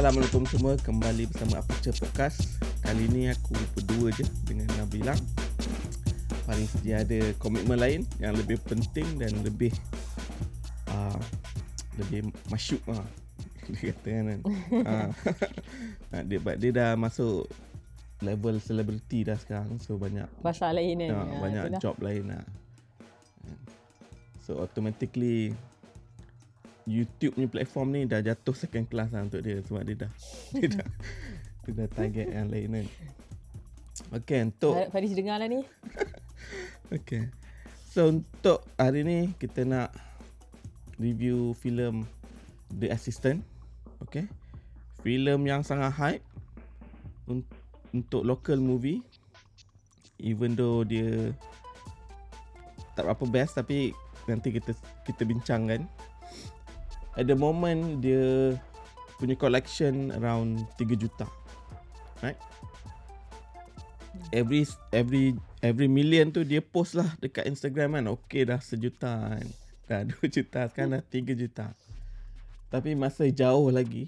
Assalamualaikum semua. Kembali bersama Aperture Podcast. Kali ni aku berdua je Dengan Nabila. Faris dia ada komitmen lain Yang lebih penting dan lebih uh, Lebih masyuk lah Dia kata kan uh, dia, dia dah masuk Level selebriti dah sekarang So banyak Pasal lain kan? Uh, Banyak itulah. job lain lah. So automatically YouTube ni platform ni dah jatuh second class lah untuk dia sebab dia dah dia dah, dia dah target yang lain kan. Okay untuk Fa- Faris dengar lah ni okay. So untuk hari ni kita nak review filem The Assistant. Okay. Filem yang sangat hype un- untuk local movie. Even though dia tak berapa best tapi nanti kita kita bincangkan. At the moment dia punya collection around 3 juta. Right? Every every every million tu dia post lah dekat Instagram kan. Okay dah sejuta kan. Dah 2 juta sekarang dah 3 juta. Tapi masih jauh lagi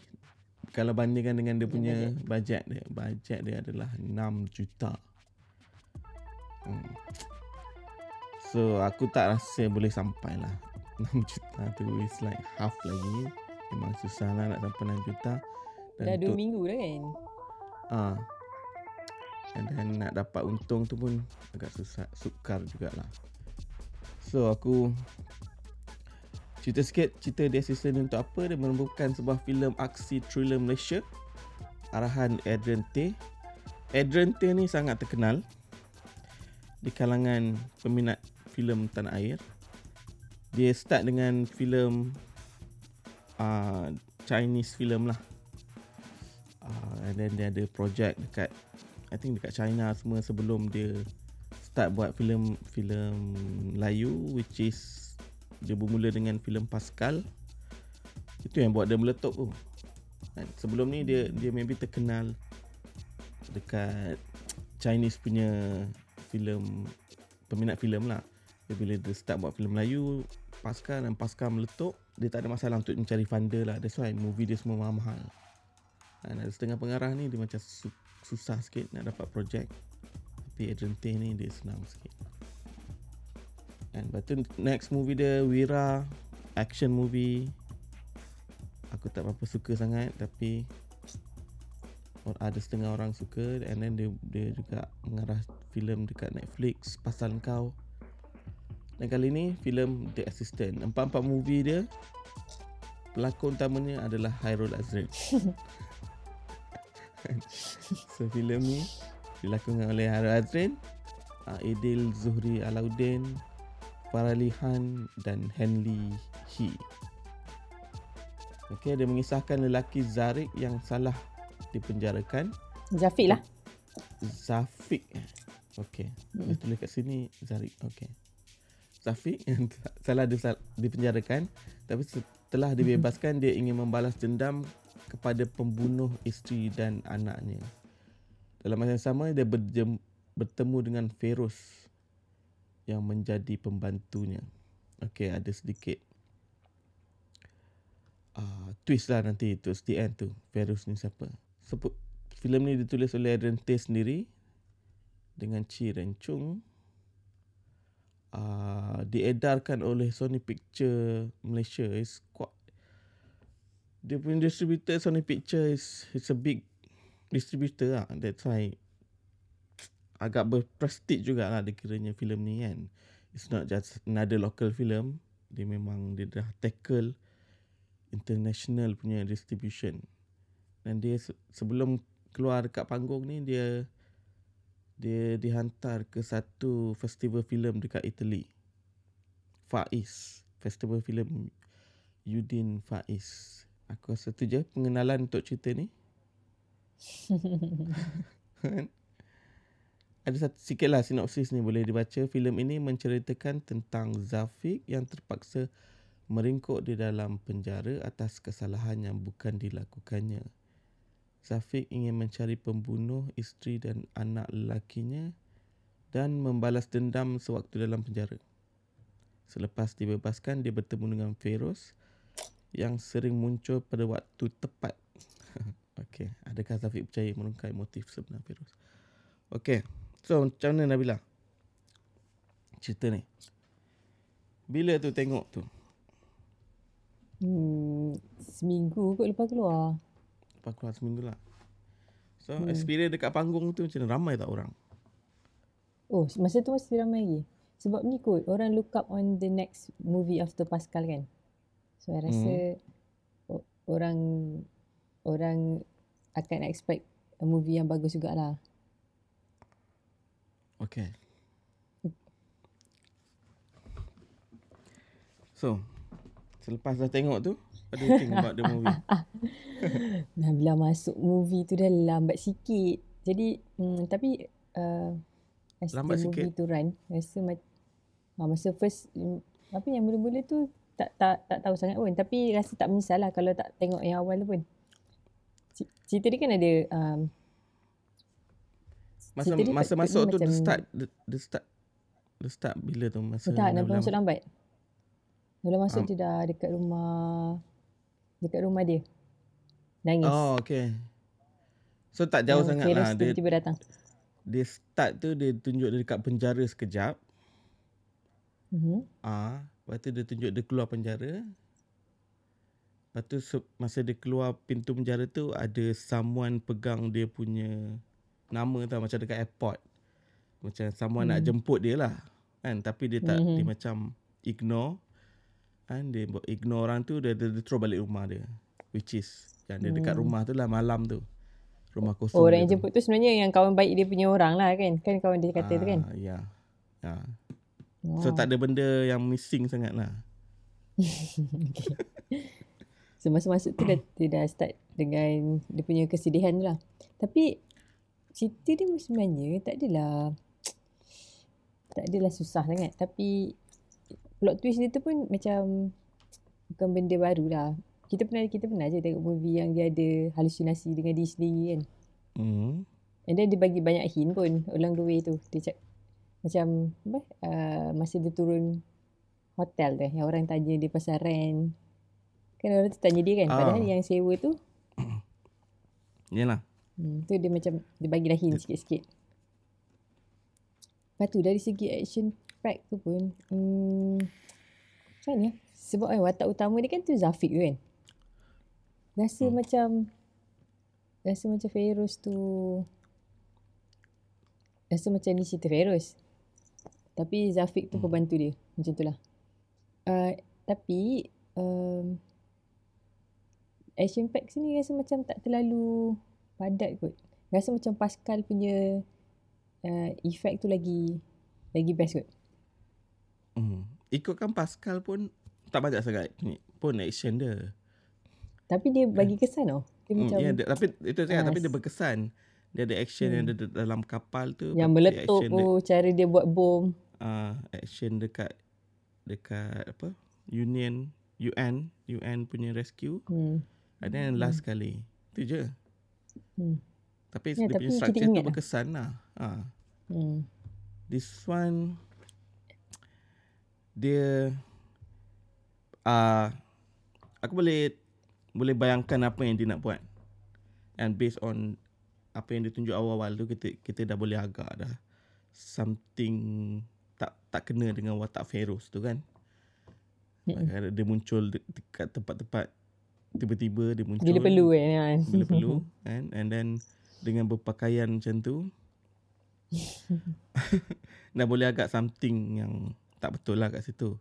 kalau bandingkan dengan dia punya bajet dia. Bajet dia adalah 6 juta. Hmm. So aku tak rasa boleh sampai lah 6 juta tu. Is like half lagi. Memang susah lah nak sampai 6 juta. Dah 2 minggu dah kan? Ah, And then nak dapat untung tu pun agak susah Sukar jugalah. So aku Cerita sikit cerita The Assistant ni untuk apa? Dia merupakan sebuah filem aksi thriller Malaysia. Arahan Adrian Tay Adrian Tay ni sangat terkenal Di kalangan peminat filem tanah air dia start dengan filem uh, Chinese film lah. Uh, and then dia ada project dekat I think dekat China semua sebelum dia start buat filem filem Melayu which is dia bermula dengan filem Pascal. Itu yang buat dia meletup tu. Kan? sebelum ni dia dia maybe terkenal dekat Chinese punya filem peminat filem lah. Bila dia start buat filem Melayu pasca dan pasca meletup dia tak ada masalah untuk mencari funder lah. That's why movie dia semua mahal-mahal dan ada setengah pengarah ni dia macam su- susah sikit nak dapat projek. Tapi Adrian Tay ni dia senang sikit. And lepas tu next movie dia Wira action movie. Aku tak berapa suka sangat tapi ada setengah orang suka. And then dia dia juga mengarah filem dekat Netflix pasal kau dan kali ni filem The Assistant. Empat-empat movie dia pelakon utamanya adalah Hairul Azrin. so filem ni dilakonkan oleh Hairul Azrin, uh, Edil Zuhri Alauddin, Farali Han dan Henley He. Okey, dia mengisahkan lelaki Zarik yang salah dipenjarakan. Zafiq lah Zafiq. eh? Okey. Dia tulis kat sini Zarik. Okey. Zafiq yang salah dipenjarakan tapi setelah dibebaskan dia ingin membalas dendam kepada pembunuh isteri dan anaknya. Dalam masa yang sama dia berjem, bertemu dengan Feroz yang menjadi pembantunya. Okey, ada sedikit uh, twist lah nanti towards the end tu. Feroz ni siapa? Sebut filem ni ditulis oleh Adrian Tay sendiri dengan Chi Ren Chung uh, diedarkan oleh Sony Picture Malaysia is quite dia punya distributor Sony Picture is is a big distributor lah. That's why agak berprestige juga lah dia kiranya filem ni kan. It's not just another local film dia memang dia dah tackle international punya distribution. Dan dia se- sebelum keluar dekat panggung ni dia dia dihantar ke satu festival filem dekat Italy. Faiz, festival filem Udin Faiz. Aku rasa tu je pengenalan untuk cerita ni. Ada satu sikit lah sinopsis ni boleh dibaca. Filem ini menceritakan tentang Zafiq yang terpaksa meringkuk di dalam penjara atas kesalahan yang bukan dilakukannya. Zafiq ingin mencari pembunuh isteri dan anak lelakinya dan membalas dendam sewaktu dalam penjara. Selepas dibebaskan, dia bertemu dengan Feroz yang sering muncul pada waktu tepat. Okay. Adakah Zafiq percaya merungkai motif sebenar Feroz? Okay. So, macam mana Nabila? Cerita ni. Bila tu tengok tu? Hmm, seminggu kot lepas keluar. Lepas keluar seminggu lah. So, Hmm. experience dekat panggung tu macam? Ramai tak orang? Oh, masa tu masih ramai lagi. Sebab ni kot, orang look up on the next movie after Pascal kan. So, I rasa o- orang orang akan expect a movie yang bagus jugalah. Okay. So, selepas dah tengok tu, what do you think about the movie? Dah bila masuk movie tu dah lambat sikit. Jadi, hmm, tapi uh, as Lambat the movie sikit? tu run, rasa ma- ha, masa first, apa yang mula-mula tu tak tak tak tahu sangat pun. Tapi rasa tak menyesal lah kalau tak tengok yang awal tu pun. Cerita dia kan ada um, Masa masa masuk tu the macam- start the, the start the start bila tu masa Oh, tak, dah Nabila masuk lambat. Nabila masuk Um, dia dah dekat rumah dekat rumah dia. Nangis. Oh, okay. So tak jauh Yang sangat Feroz lah. Dia, tiba-tiba datang. dia start tu dia tunjuk dia dekat penjara sekejap. Mhm. Ah, lepas tu dia tunjuk dia keluar penjara. Lepas tu masa dia keluar pintu penjara tu ada someone pegang dia punya nama tau macam dekat airport. Macam someone nak Hmm. jemput dia lah. Kan tapi dia tak dia Mhm. macam ignore. Kan dia buat ignore orang tu dia, dia, dia throw balik rumah dia. Which is yang dia dekat Hmm. rumah tu lah malam tu. Rumah kosong. Oh, orang yang jemput tu sebenarnya yang kawan baik dia punya orang lah kan. Kan kawan dia kata tu kan. Ah, Ya. Ya. Oh. So tak ada benda yang missing sangat lah. okay. So masa masuk tu dah, dia dah start dengan dia punya kesedihan tu lah. Tapi cerita dia sebenarnya tak adalah tak adalah susah sangat. Tapi plot twist dia tu pun macam bukan benda baru lah. Kita pernah kita pernah je tengok movie yang dia ada halusinasi dengan diri sendiri kan. Hmm. And then dia bagi banyak hint pun along the way tu. Dia cak, macam apa uh, masa dia turun hotel tu yang orang tanya dia pasal rent. Kan orang tu tanya dia kan. Padahal Ah. yang sewa tu Yalah. hmm, tu dia macam dia bagilah hint sikit-sikit. Lepas tu dari segi action pack tu pun hmm, macam mana? Sebab kan watak utama dia kan tu Zafiq tu kan. Rasa Hmm. macam rasa macam Feroz tu rasa macam ni cerita Feroz. Tapi Zafiq tu Hmm. pembantu dia. Macam tu lah. Uh, tapi um, action pack sini rasa macam tak terlalu padat kot. Rasa macam Pascal punya uh, effect tu lagi lagi best kot. Hmm. Ikutkan Pascal pun tak banyak sangat ni pun action dia. Tapi dia bagi kesan tau. Dia Hmm, macam ya, dia, tapi itu saya Ah, tapi dia berkesan. Dia ada action yang Hmm. ada d- dalam kapal tu. yang tu meletup dia, tu, cara dia buat bom. uh, action dekat dekat apa? Union UN UN punya rescue. Hmm. And then last kali. Itu je. Hmm. Tapi Ya, dia tapi punya structure tu lah. berkesan lah. Ha. Hmm. This one dia uh, aku boleh boleh bayangkan apa yang dia nak buat. And based on apa yang dia tunjuk awal-awal tu kita kita dah boleh agak dah something tak tak kena dengan watak Feroz tu kan. Kadang dia muncul de- dekat tempat-tempat tiba-tiba dia muncul Bila perlu kan. bila perlu kan and then dengan berpakaian macam tu dah boleh agak something yang tak betul lah kat situ.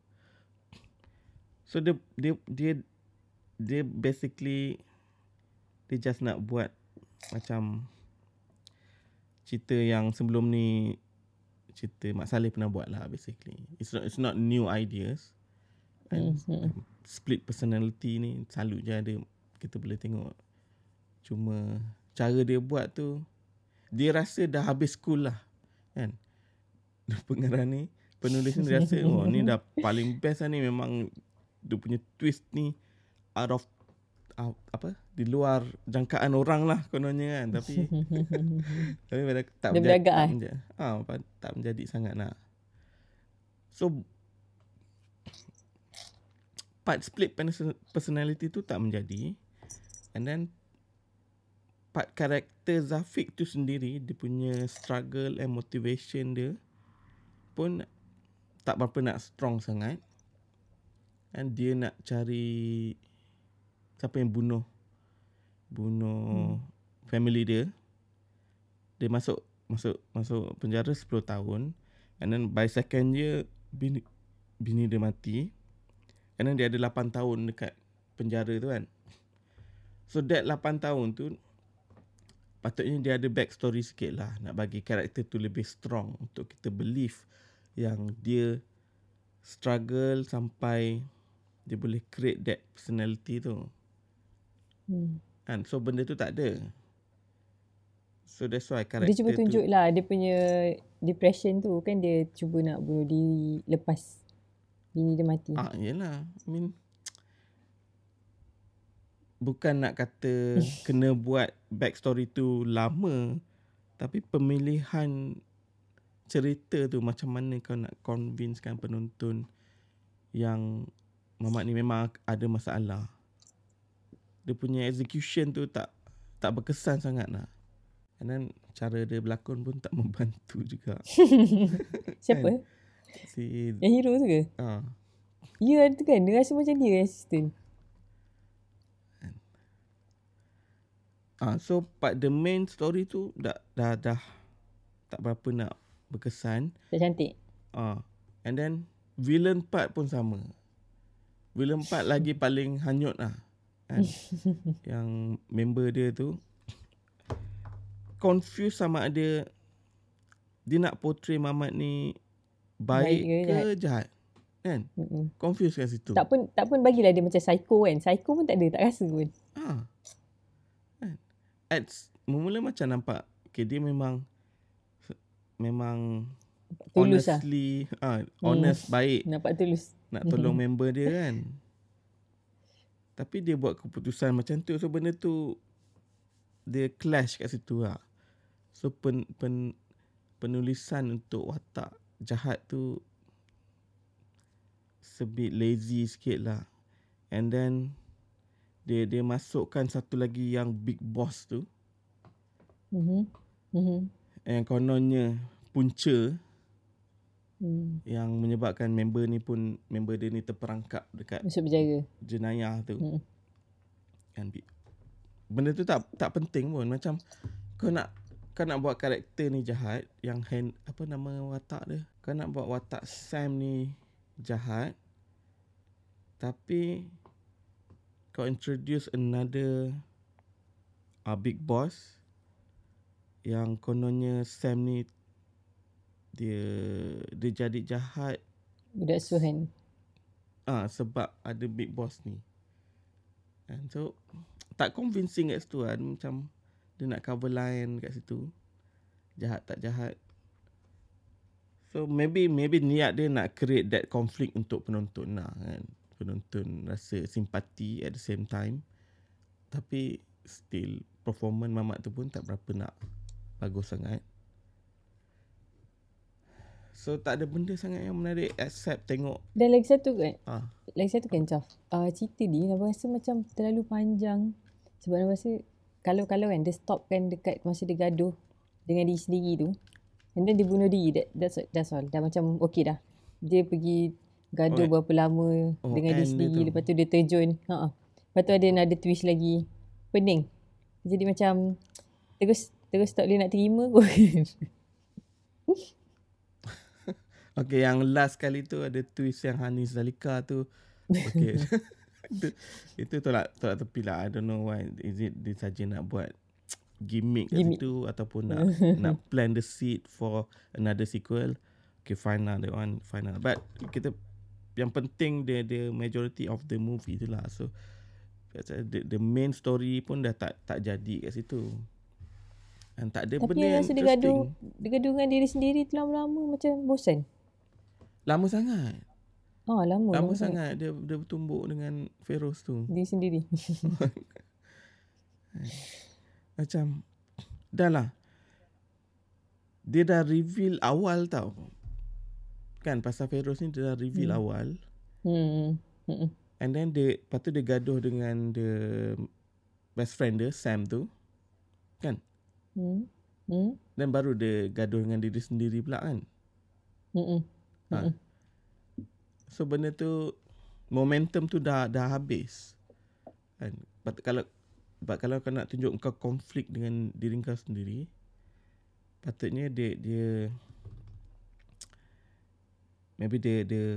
So dia dia dia dia basically dia just nak buat macam cerita yang sebelum ni cerita Mak Saleh pernah buat lah basically. It's not it's not new ideas. And Hmm, hmm. split personality ni selalu je ada kita boleh tengok. Cuma cara dia buat tu dia rasa dah habis school lah kan? Pengarah ni penulis ni rasa oh ni dah paling best lah ni. Memang dia punya twist ni out of out, apa di luar jangkaan orang lah kononnya kan. Tapi tapi pada tak Dia menjadi, tak, eh? menjadi, ah, pa- tak menjadi sangat lah. So part split person- personality tu tak menjadi. And then part karakter Zafik tu sendiri dia punya struggle and motivation dia pun tak berapa nak strong sangat. And dia nak cari siapa yang bunuh bunuh hmm. family dia. Dia masuk masuk masuk penjara 10 tahun. And then by second year bini bini dia mati. And then dia ada 8 tahun dekat penjara tu kan. So that 8 tahun tu patutnya dia ada backstory sikit lah. Nak bagi karakter tu lebih strong untuk kita believe yang dia struggle sampai dia boleh create that personality tu. Hmm. Kan? So benda tu tak ada. So that's why karakter Dia cuba tunjuk tu, lah dia punya depression tu kan dia cuba nak bunuh diri lepas bini dia mati. Ah, yelah. I mean, bukan nak kata kena buat backstory tu lama tapi pemilihan cerita tu macam mana kau nak convincekan penonton yang Mamat ni memang ada masalah. Dia punya execution tu tak tak berkesan sangat lah. And then cara dia berlakon pun tak membantu juga. Siapa? si yang hero tu ke? Ha. Ya tu kan dia rasa macam dia assistant. Ah, so part the main story tu dah dah dah tak berapa nak berkesan. Tak cantik. Ah, and then villain part pun sama. Villain part lagi paling hanyut lah. Kan? yang member dia tu confused sama ada dia nak portray Mamat ni baik, baik ke, ke jahat. jahat. Kan? Mm-mm. Confused kat situ. Tak pun tak pun bagilah dia macam psycho kan. Psycho pun tak ada, tak rasa pun. Ha. Kan? At mula macam nampak okay, dia memang memang tulus lah. honestly lah. ha, honest hmm. baik. Nampak tulus nak tolong mm-hmm. member dia kan. Tapi dia buat keputusan macam tu. So benda tu dia clash kat situ lah. So pen, pen, penulisan untuk watak jahat tu sebit lazy sikit lah. And then dia dia masukkan satu lagi yang big boss tu. Mm-hmm. Mm-hmm. Yang kononnya punca hmm. yang menyebabkan member ni pun member dia ni terperangkap dekat masuk penjara. jenayah tu. Hmm. kan benda tu tak tak penting pun. Macam kau nak kau nak buat karakter ni jahat yang hand, apa nama watak dia? Kau nak buat watak Sam ni jahat tapi kau introduce another a uh, big boss yang kononnya Sam ni dia dia jadi jahat. Budak suhan. Ah sebab ada big boss ni. And so tak convincing kat situ kan macam dia nak cover line kat situ. Jahat tak jahat. So maybe maybe niat dia nak create that conflict untuk penonton lah kan. Penonton rasa simpati at the same time. Tapi still performance mamat tu pun tak berapa nak bagus sangat So tak ada benda sangat yang menarik except tengok. Dan lagi satu kan. Ha. Lagi satu kan Chaf. Uh, cerita ni Naba rasa macam terlalu panjang. Sebab Naba rasa kalau-kalau kan dia stop kan dekat masa dia gaduh dengan diri sendiri tu. And then dia bunuh diri. That, that's, that's all. Dah macam okay dah. Dia pergi gaduh oh, berapa lama oh, dengan diri sendiri. Lepas tu dia terjun. Ha. Lepas tu ada another twist lagi. Pening. Jadi macam terus terus tak boleh nak terima kot. Okay, yang last kali tu ada twist yang Hanis Zalika tu. Okay. itu, itu tolak, tolak tepi lah. I don't know why. Is it dia saja nak buat gimmick, gimmick. kat situ ataupun nak nak plan the seed for another sequel. Okay, fine lah. That one, fine lah. But kita, yang penting dia the majority of the movie tu lah. So, the, the main story pun dah tak tak jadi kat situ. Dan tak ada Tapi benda yang interesting. Tapi rasa dia gaduh, dia gaduh dengan diri sendiri tu lama-lama macam bosan. Lama sangat. Oh, lama. Lama sangat dia dia bertumbuk dengan Feroz tu. Dia sendiri. Macam dah lah. Dia dah reveal awal tau. Kan pasal Feroz ni dia dah reveal hmm. awal. Hmm. hmm. And then dia lepas tu dia gaduh dengan the best friend dia Sam tu. Kan? Hmm. Hmm. Dan baru dia gaduh dengan diri sendiri pula kan. Hmm. Ha. Mm-mm. So benda tu momentum tu dah dah habis. Kan? But kalau but kalau kau nak tunjuk kau konflik dengan diri kau sendiri, patutnya dia dia maybe dia dia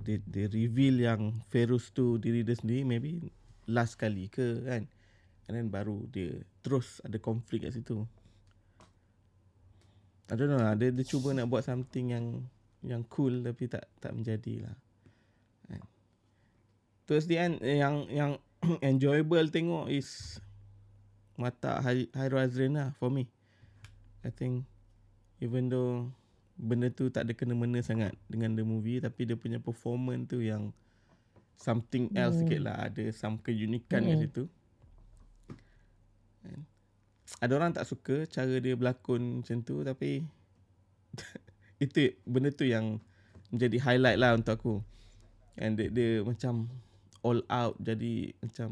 dia, dia reveal yang Ferus tu diri dia sendiri maybe last kali ke kan. And then baru dia terus ada konflik kat situ. I don't know lah. Dia, dia cuba nak buat something yang yang cool tapi tak tak menjadi lah. Kan. Towards the end yang yang enjoyable tengok is mata Hyrule Azrin lah for me. I think even though benda tu tak ada kena-mena sangat dengan the movie tapi dia punya performance tu yang something else Hmm. sikit lah. Ada some keunikan kat Hmm. situ. Kan. Ada orang tak suka cara dia berlakon macam tu tapi itu benda tu yang menjadi highlight lah untuk aku. And dia, dia macam all out jadi macam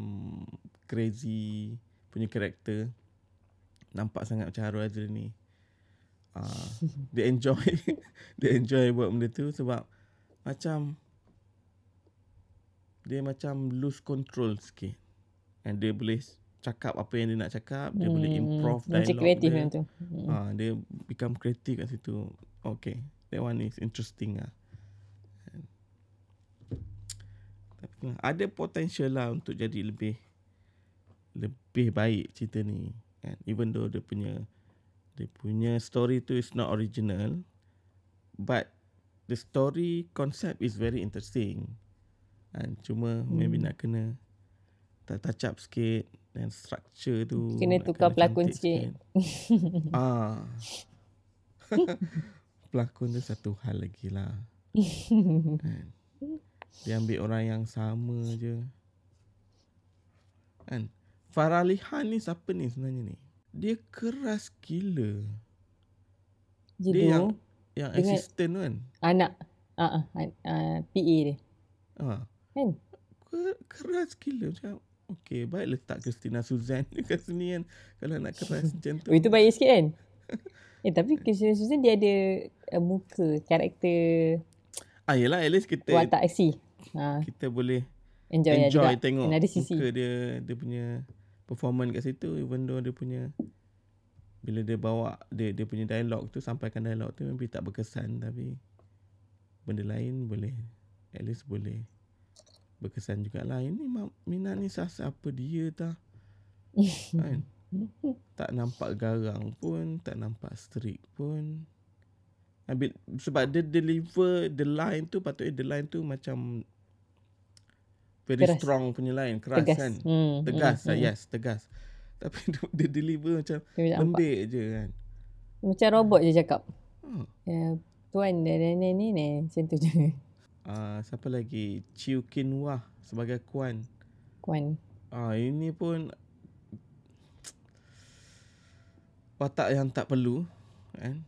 crazy punya karakter. Nampak sangat macam Haru Azri ni. Uh, dia enjoy dia enjoy buat benda tu sebab macam dia macam lose control sikit. And dia boleh cakap apa yang dia nak cakap, dia boleh Hmm. Macam dialog kreatif dia. macam tu. Hmm. Ha, dia become creative kat situ. Okay. That one is interesting lah. Tapi ada potential lah untuk jadi lebih lebih baik cerita ni. Kan? Even though dia punya dia punya story tu is not original but the story concept is very interesting. Kan? Cuma hmm. maybe nak kena touch up sikit dan structure tu Kena tukar pelakon sikit. ah. pelakon tu satu hal lagi lah. kan? Dia ambil orang yang sama je. Kan? Farah Lihan ni siapa ni sebenarnya ni? Dia keras gila. Jidu, Dia yang yang Dengan- assistant tu kan. anak uh, uh, uh, PA dia. Ha. Kan? Ke- Keras gila macam Okay, baik letak Christina Suzanne dekat sini kan. Kalau nak keras macam tu. Itu baik sikit kan? eh, tapi Christian Susan dia ada uh, muka, karakter Ah, yelah, at least kita watak aksi. Ha, kita boleh enjoy, lah enjoy juga. tengok Another sisi. muka dia dia punya performance kat situ even though dia punya bila dia bawa dia dia punya dialog tu sampaikan dialog tu maybe tak berkesan tapi benda lain boleh at least boleh berkesan jugalah ini Ma- Mina ni sasa apa dia tah kan tak nampak garang pun tak nampak strict pun Ambil, sebab dia deliver the line tu patutnya the line tu macam very Keras. strong punya line keras Tegas. kan Hmm, tegas hmm, hmm, hmm. yes tegas tapi dia, dia deliver macam Dia macam nampak. lembik je kan Macam robot je cakap. hmm. Ya, tuan ni ni ni macam tu je. Uh, siapa lagi Chiu Kin Wah sebagai Kuan Kuan. ah ini pun watak yang tak perlu kan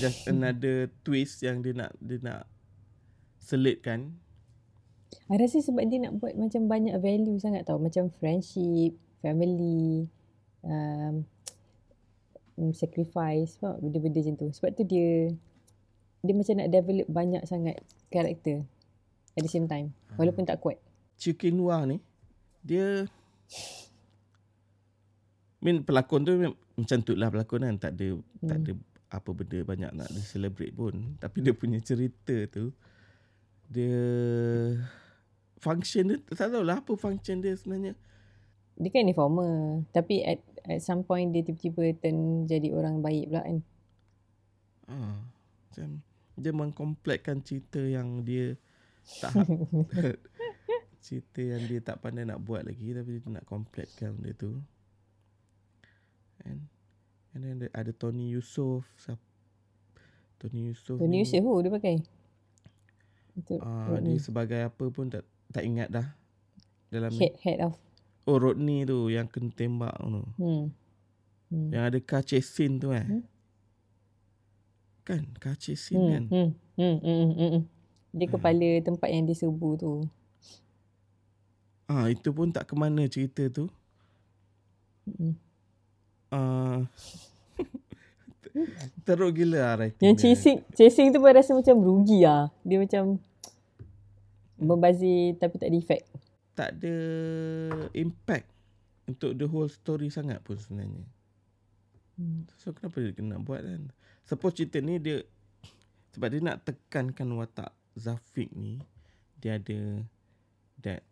just another twist yang dia nak dia nak selitkan I rasa sebab dia nak buat macam banyak value sangat tau. Macam friendship, family, um, mm, sacrifice, benda-benda macam tu. Sebab tu dia dia macam nak develop banyak sangat karakter at the same time. Walaupun tak kuat. Chiu Kin Wah ni dia Min pelakon tu macam tu lah pelakon kan tak ada hmm. tak ada apa benda banyak nak di celebrate pun tapi dia punya cerita tu dia function dia tak tahu lah apa function dia sebenarnya Dia kan informer. Tapi at, at some point dia tiba-tiba turn jadi orang baik pula kan. ha, macam dia mengkomplekkan cerita yang dia tak cerita yang dia tak pandai nak buat lagi tapi dia nak completekan benda tu and and then ada- ada Tony Yusof Tony Yusof Tony Yusuf tu dia pakai. Rodney. dia sebagai apa pun tak tak ingat dah dalam head head of. oh Rodney tu yang kena tembak tu Hmm. hmm. yang ada car chase scene tu eh Hmm. Kan chase scene Hmm, kan hmm, hmm, hmm, hmm, hmm. Dia kepala tempat yang diserbu tu. ah itu pun tak ke mana cerita tu Hmm. uh, teruk gila lah writing Yang dia. chasing chasing tu pun rasa macam rugi lah. Dia macam membazir tapi tak ada effect. tak ada impact untuk the whole story sangat pun sebenarnya. Hmm. So kenapa dia kena buat kan? Suppose cerita ni dia sebab dia nak tekankan watak Zafiq ni dia ada that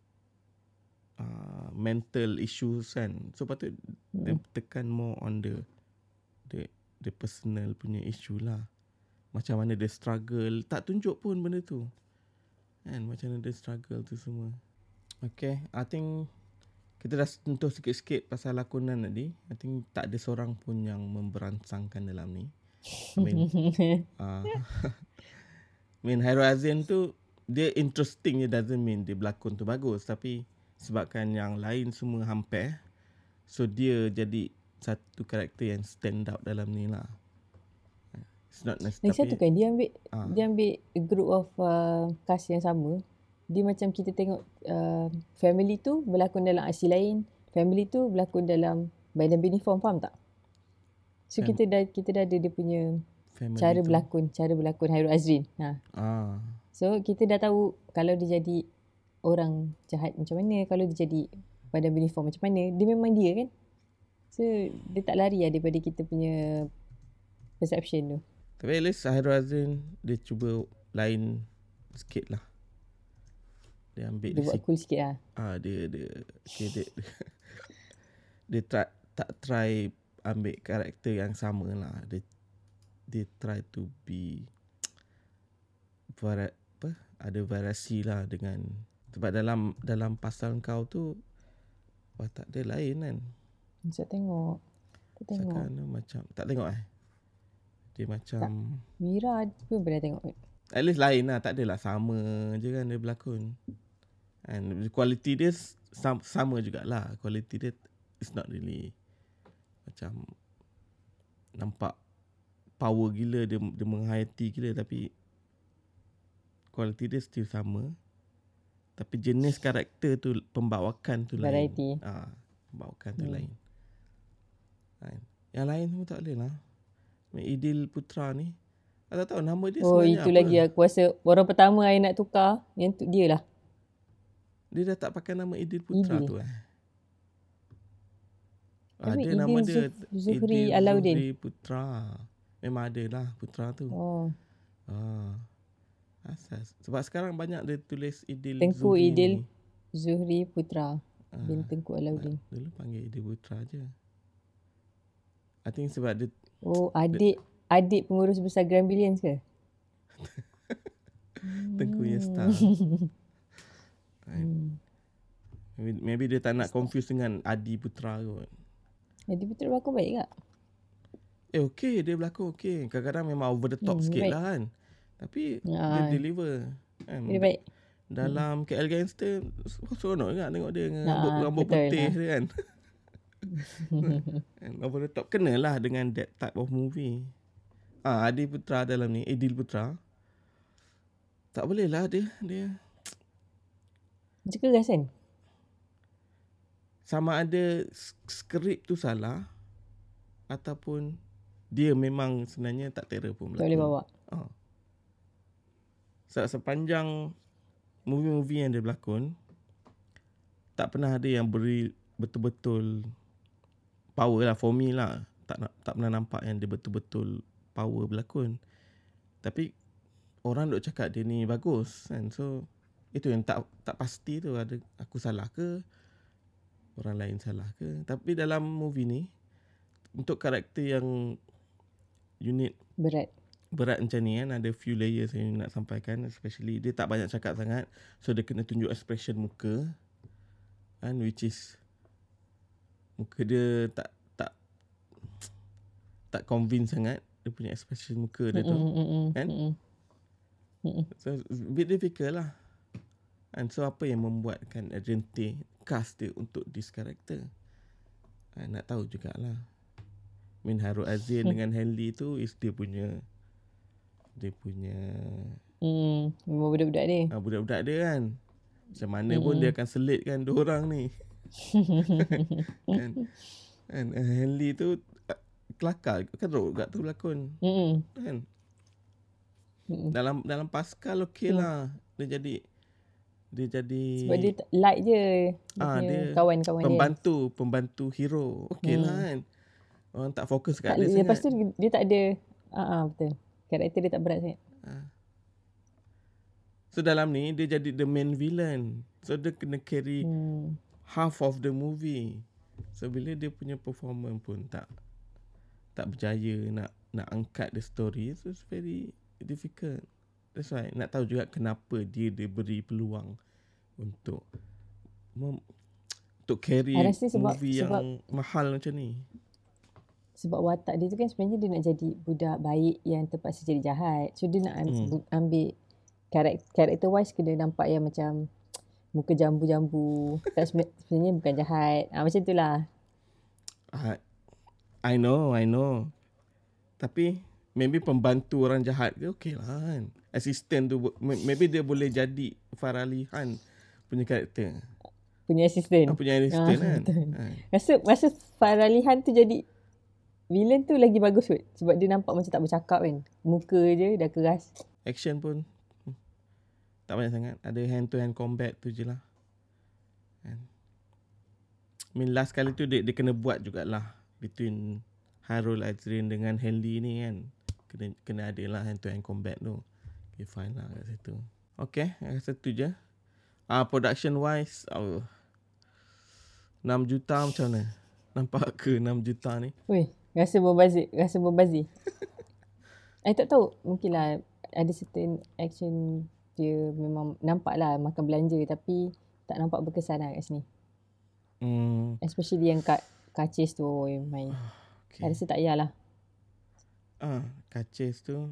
uh, mental issues kan. So patut dia Hmm. tekan more on the the the personal punya issue lah. Macam mana dia struggle, tak tunjuk pun benda tu. Kan macam mana dia struggle tu semua. Okay, I think kita dah sentuh sikit-sikit pasal lakonan tadi. I think tak ada seorang pun yang memberansangkan dalam ni. I mean, uh, I mean Hairul Azim tu dia interesting je doesn't mean dia berlakon tu bagus tapi sebabkan yang lain semua hampir so dia jadi satu karakter yang stand out dalam ni lah. It's not nice Lagi satu kan dia ambil ah, dia ambil a group of uh, cast yang sama. Dia macam kita tengok uh, family tu berlakon dalam asli lain, family tu berlakon dalam badan uniform faham tak? So Fam- kita dah kita dah ada dia punya family cara tu. berlakon, cara berlakon Hairul Azrin. Ha. Ah, So kita dah tahu kalau dia jadi orang jahat macam mana, kalau dia jadi badan uniform macam mana, dia memang dia kan. So dia tak lari lah daripada kita punya perception tu. tapi at least Hairul Azim dia cuba lain sikit lah. Dia ambil Dia dia buat cool sikit lah. ah dia dia okay, dia, dia, dia try, tak try ambil karakter yang sama lah dia dia try to be vari, apa ada variasi lah dengan sebab dalam dalam pasal kau tu wah tak ada lain kan Saya tengok. Tak tengok. Sekarang macam tak tengok eh dia macam Mira pun pernah tengok. At least lain lah Tak adalah sama je kan dia berlakon And quality dia sam- sama jugalah Quality dia It's not really Macam Nampak Power gila Dia, dia menghayati gila Tapi Quality dia still sama Tapi jenis karakter tu Pembawakan tu Variety. lain ah, Pembawakan tu Hmm. lain kan? Yang lain semua tak boleh lah Idil Putra ni Tak tahu nama dia Oh sebenarnya itu apa. lagi aku rasa orang pertama yang nak tukar yang tu dia lah. Dia dah tak pakai nama Idil Putra Idil. tu eh. Tapi ada nama Idil dia Zuf- Zuhri Idil Alauddin. Zuhri Putra. Memang ada lah Putra tu. Oh, Ah. Asas. Sebab sekarang banyak dia tulis Idil Tengku Zuhri Idil ni. Zuhri Putra Ah. bin Tengku Alauddin. Dulu panggil Idil Putra je. I think sebab dia Oh, adik adik pengurus besar Grand Billions ke? Tengku Hmm. Yesta. Hmm. maybe, maybe dia tak nak confuse dengan Adi Putra kot. Adik Putra berlakon baik tak? Eh okey dia berlakon okey. Kadang-kadang memang over the top Hmm, sikit baik. lah kan. Tapi dia Ah, deliver. Kan? dia baik. Dalam KL Gangster Seronok juga tengok dia dengan Ah, rambut, rambut putih ah. dia kan And Over the top Kenalah dengan that type of movie Ah, Adi Putra dalam ni Idil Putra Tak boleh lah dia Dia Macam keras kan? Sama ada sk- Skrip tu salah Ataupun Dia memang sebenarnya tak terror pun Tak boleh bawa. Ah. Sebab sepanjang movie-movie yang dia berlakon tak pernah ada yang beri betul-betul power lah for me lah. Tak nak tak pernah nampak yang dia betul-betul power berlakon. Tapi orang duk cakap dia ni bagus kan. So itu yang tak tak pasti tu ada aku salah ke orang lain salah ke. Tapi dalam movie ni untuk karakter yang unit Berat. berat macam ni kan ada few layers yang nak sampaikan especially dia tak banyak cakap sangat so dia kena tunjuk expression muka kan which is muka dia tak tak tak convince sangat dia punya expression muka dia tu Mm-mm, mm-mm, Kan? mm-mm. Mm-mm. so bit difficult lah and so apa yang membuatkan Argente cast dia untuk this character ha, nak tahu jugalah Min Harun Azin dengan Henley tu is dia punya dia punya Hmm, memang budak-budak dia. ha, budak-budak dia kan. Macam mana pun dia akan selitkan dua orang ni. kan? Kan uh, Henley tu kelakar kan teruk juga tu berlakon Mm-mm. kan. Mm-mm. Dalam dalam Pascal okey Hmm. lah. Dia jadi dia jadi Sebab dia like je dia Ah, dia kawan-kawan dia. pembantu pembantu hero. Okey Hmm. lah kan. Orang tak fokus kat Tak, dia lepas sangat. tu dia tak ada ah uh, betul. Karakter dia tak berat sangat. So dalam ni dia jadi the main villain. So dia kena carry Hmm. half of the movie. So bila dia punya performance pun tak tak berjaya nak nak angkat the story, so it's very difficult. That's why nak tahu juga kenapa dia diberi peluang untuk mem, untuk carry sebab- movie sebab- yang mahal macam ni. Sebab watak dia tu kan sebenarnya dia nak jadi budak baik yang terpaksa jadi jahat. So dia nak Hmm. hmm. ambil karakter, karakter wise kena nampak yang macam muka jambu-jambu. Tak seben- sebenarnya bukan jahat. Ah, macam tu lah. I, I know, I know. Tapi maybe pembantu orang jahat ke okey lah kan. Assistant tu maybe dia boleh jadi Farali Han punya karakter. Punya assistant. Ah, punya assistant Ah, kan. betul. Ha. Rasa masa Faralihan tu jadi villain tu lagi bagus kot. Sebab dia nampak macam tak bercakap kan. Muka je dah keras. Action pun hmm, tak banyak sangat. Ada hand to hand combat tu je lah. Kan. I mean last kali tu dia, dia kena buat jugalah between Harul Azrin dengan Henley ni kan. Kena kena ada lah hand to hand combat tu. Okay fine lah kat situ. Okay, I rasa tu je. Ah production wise oh, 6 juta macam mana? Nampak ke 6 juta ni? Weh, rasa berbazir. Rasa berbazir. I tak tahu. Mungkin lah ada certain action dia memang nampak lah makan belanja tapi tak nampak berkesan lah kat sini. Hmm, Especially yang kat Kacis tu main. okay. I rasa tak payahlah. Ah, kacis tu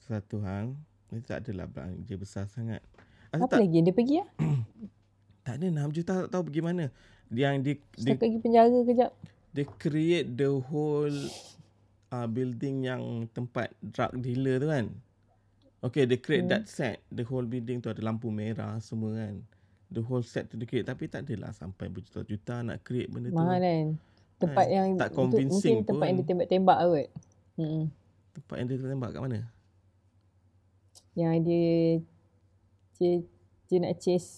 satu hal. Dia tak adalah belanja besar sangat. Rasa Apa tak, lagi dia pergi lah? tak ada 6 juta tak tahu pergi mana. Dia yang dia, dia, Setakat pergi penjara kejap. dia create the whole uh, building yang tempat drug dealer tu kan. Okay, they create Hmm. that set. The whole building tu ada lampu merah semua kan. The whole set tu dia create. Tapi tak adalah sampai berjuta-juta nak create benda tu. Mahal kan. Tempat Kan, yang tak convincing mungkin tempat yang pun. dia tembak-tembak kot. Hmm. Tempat yang dia tembak kat mana? Yang dia dia, dia nak chase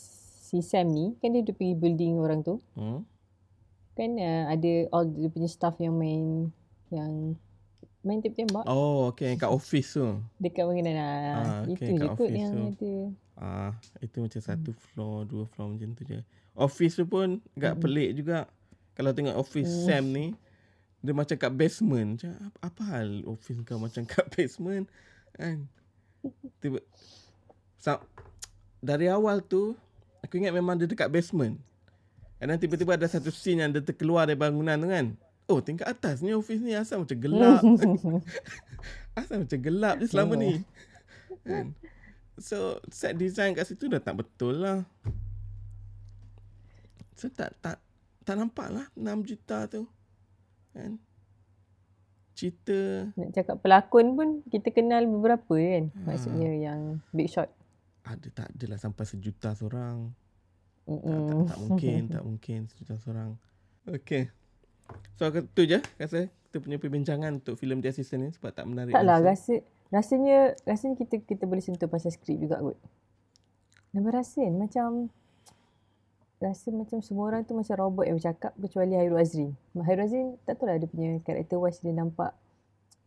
si Sam ni kan dia, dia pergi building orang tu Hmm? kan uh, ada all dia punya staff yang main yang main tembak-tembak Oh, okay. Kat office tu. dekat pengenan ah, Ah, itu okay, je kat kot office yang tu. ada Ah, itu macam satu floor, dua floor macam tu je. Office tu pun agak Hmm. pelik juga. Kalau tengok office Hmm. Sam ni, dia macam kat basement. Macam apa, apa hal office kau macam kat basement? Kan? Tiba, sa, dari awal tu, aku ingat memang dia dekat basement. And then tiba-tiba ada satu scene yang dia terkeluar dari bangunan tu kan. Oh, tingkat atas ni office ni asal macam gelap. asal macam gelap je selama ni. Kan? So set design kat situ dah tak betul lah. So tak tak tak nampak lah 6 juta tu. Kan? Cerita nak cakap pelakon pun kita kenal beberapa kan Ah. maksudnya yang big shot ada tak adalah sampai sejuta seorang. Tak, tak, tak mungkin, tak mungkin sejuta seorang. Okay. So aku- tu je rasa kita punya perbincangan untuk filem The Assistant ni sebab tak menarik. taklah rasa rasanya rasanya kita kita boleh sentuh pasal skrip juga kot Nama rasa macam rasa macam semua orang tu macam robot yang bercakap kecuali Hairul Azrin. Hairul Azrin tak tahu lah dia punya karakter wise dia nampak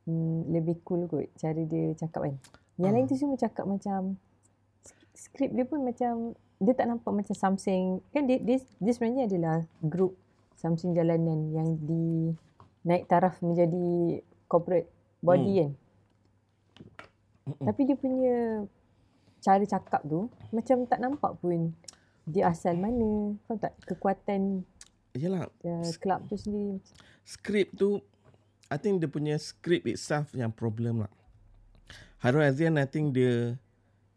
hmm, lebih cool kot cara dia cakap kan. Yang Ah. lain tu semua cakap macam sk- skrip dia pun macam dia tak nampak macam something kan dia, dia dia sebenarnya adalah group something jalanan yang di naik taraf menjadi corporate body Hmm. kan. Tapi dia punya cara cakap tu macam tak nampak pun dia asal mana. Faham tak? Kekuatan Yalah, uh, club tu sendiri. skrip tu I think dia punya skrip itself yang problem lah. Harun Azian I think dia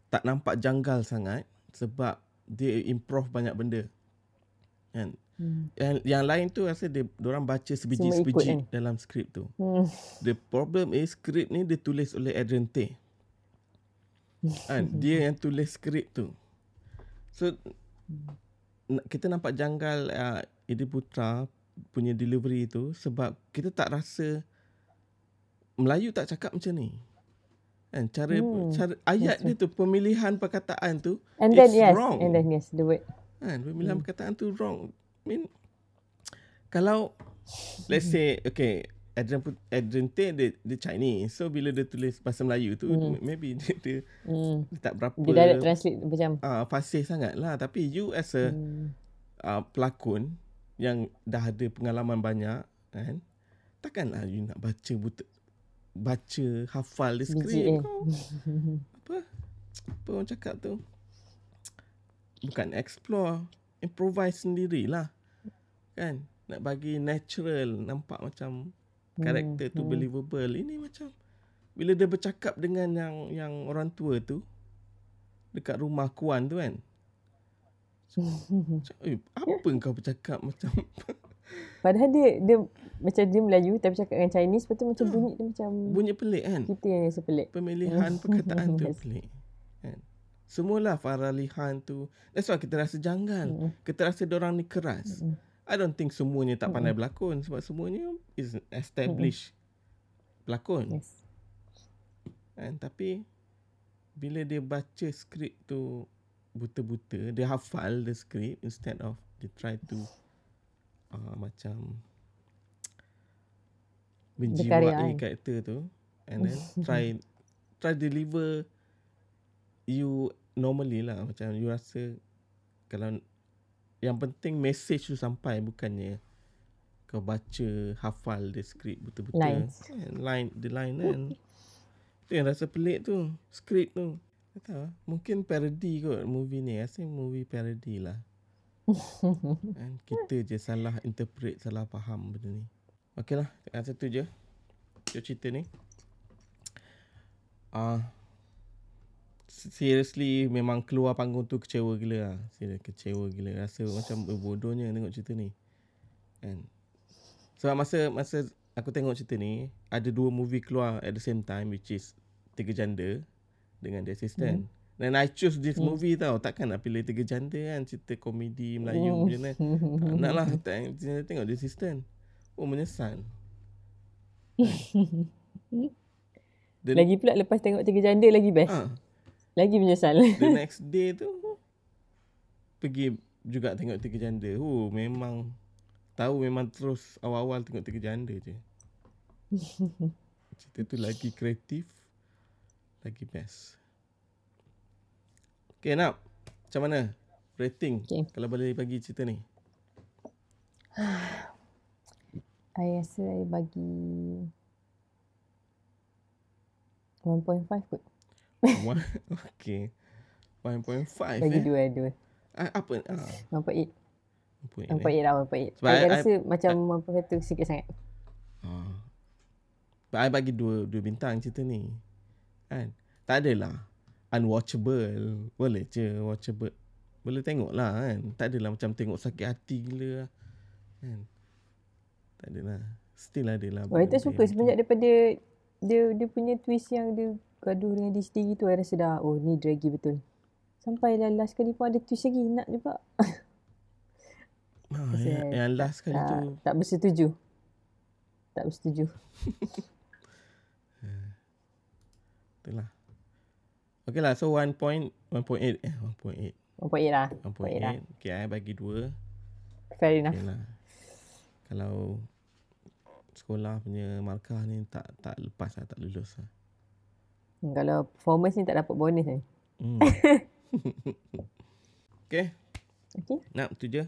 tak nampak janggal sangat sebab dia improve banyak benda. Kan? Hmm. Yang, yang lain tu rasa dia orang baca sebiji-sebiji kan? dalam skrip tu. Hmm. The problem is skrip ni ditulis oleh Adrian Tay. Kan? Dia yang tulis skrip tu. So kita nampak janggal uh, Edi Putra punya delivery tu sebab kita tak rasa Melayu tak cakap macam ni. Kan cara Hmm, cara ayat that's dia tu pemilihan perkataan tu And then it's yes, wrong. and then yes, the word. Kan pemilihan Hmm. perkataan tu wrong. I mean kalau let's say okay Adrian put Adrian Tay dia, dia Chinese. So bila dia tulis bahasa Melayu tu Hmm. maybe dia, dia, Hmm. dia tak berapa Dia direct translate macam. ah fasih sangat lah tapi you as a Hmm. uh, pelakon yang dah ada pengalaman banyak kan takkanlah you nak baca buta baca hafal dia skrip BGA. kau apa apa orang cakap tu bukan explore improvise sendirilah kan? Nak bagi natural nampak macam karakter tu hmm. believable. Ini macam bila dia bercakap dengan yang yang orang tua tu dekat rumah kuan tu kan? Macam, eh, apa kau bercakap macam Padahal dia dia macam dia Melayu tapi cakap dengan Chinese lepas tu macam bunyi dia macam bunyi pelik kan? Kita yang rasa pelik. pemilihan perkataan tu pelik kan? Semualah Faralihan tu. That's why kita rasa janggal. Mm-mm. kita rasa orang ni keras. Mm-mm. I don't think semuanya tak pandai berlakon sebab semuanya is established pelakon Yes. kan? Tapi bila dia baca skrip tu buta-buta dia hafal the skrip instead of dia try to uh, macam menjiwai kan? karakter tu and then try try deliver you normally lah. Macam you rasa kalau yang penting message tu sampai bukannya kau baca hafal the skrip betul-betul. Lines. kan, line the line kan? Tu yang rasa pelik tu skrip tu. Tak tahu mungkin parody kot movie ni. Think movie parody lah. Kan? Kita je salah interpret salah faham benda ni. Okey lah satu je. Tu cerita ni. Ah uh, seriously memang keluar panggung tu kecewa gila lah. Serius kecewa gila. Rasa macam bodohnya tengok cerita ni. Kan. Sebab masa masa aku tengok cerita ni, ada dua movie keluar at the same time which is Tiga Janda dengan The Assistant. Hmm. Dan I choose this Hmm. movie tau. Takkan nak pilih Tiga Janda kan cerita komedi Melayu Hmm. macam mana. Tak nak lah tak, tengok The Assistant. Oh menyesal. Lagi pula lepas tengok tiga janda lagi best. ah, Lagi menyesal. the next day tu pergi juga tengok tiga janda. Oh memang tahu memang terus awal-awal tengok tiga janda je. Cerita tu lagi kreatif, lagi best. Okay nak, macam mana rating Okay. kalau boleh bagi cerita ni? I rasa I bagi 1.5 kot. One, okay. 1.5 Bagi eh. dua, dua. Ah, apa? Ah, 1.8. point, 1.8 lah, 1.8. Sebab I, I- rasa macam 1.1 tu sikit sangat. Ah. But I bagi dua dua bintang cerita ni. Kan? Tak adalah unwatchable. Boleh je watchable. Boleh tengok lah kan. Tak adalah macam tengok sakit hati gila lah. Kan? Tak adalah. Still adalah. Oh, itu suka semenjak daripada dia dia punya twist yang dia gaduh dengan dia sendiri tu I rasa dah oh ni draggy betul. Sampai dah last kali pun ada twist lagi nak juga. Ah, Rasa yang, yang last kali tak, tu. tak bersetuju. Tak bersetuju. Itulah. Okay lah. So 1 point. 1.8 eh. 1.8. 1.8 lah. 1.8. lah. Okay. I bagi dua. Fair enough. Okay lah. Kalau sekolah punya markah ni tak tak lepas lah, tak lulus lah. Hmm, kalau performance ni tak dapat bonus ni. Hmm. okay, Okay. nak tu je.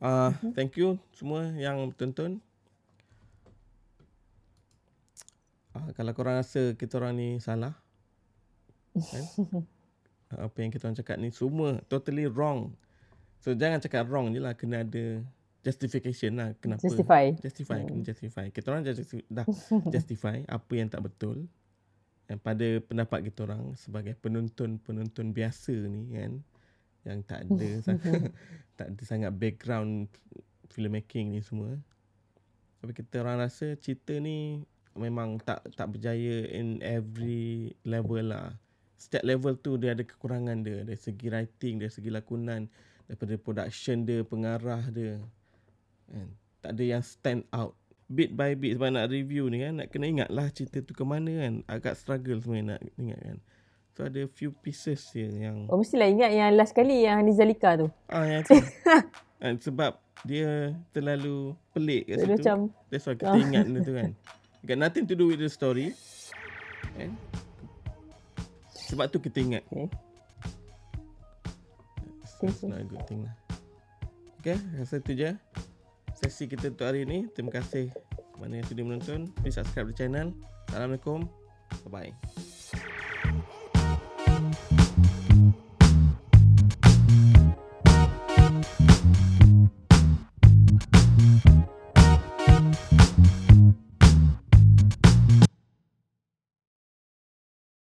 Uh, thank you semua yang tonton. Uh, kalau korang rasa kita orang ni salah, kan? Uh, apa yang kita orang cakap ni semua totally wrong. So jangan cakap wrong je lah, kena ada justification lah kenapa. Justify. Justify, kena justify. Kita orang dah justify apa yang tak betul. Dan pada pendapat kita orang sebagai penonton-penonton biasa ni kan yang tak ada sangat, tak ada sangat background filmmaking ni semua. Tapi kita orang rasa cerita ni memang tak tak berjaya in every level lah. Setiap level tu dia ada kekurangan dia. Dari segi writing, dari segi lakonan, daripada production dia, pengarah dia. Kan? Tak ada yang stand out. Bit by bit sebab nak review ni kan nak kena ingat lah cerita tu ke mana kan. Agak struggle sebenarnya nak ingat kan. So ada few pieces je yang Oh mestilah ingat yang last kali yang Nizalika tu. ah yang tu. kan, sebab dia terlalu pelik kat situ. macam That's why kita ingat benda tu kan. Got nothing to do with the story. Kan? Sebab tu kita ingat. okay. It's not a good thing lah. Okay, rasa tu je. Sesi kita untuk hari ni. Terima kasih mana yang sudah menonton. Please subscribe the channel. Assalamualaikum. Bye-bye.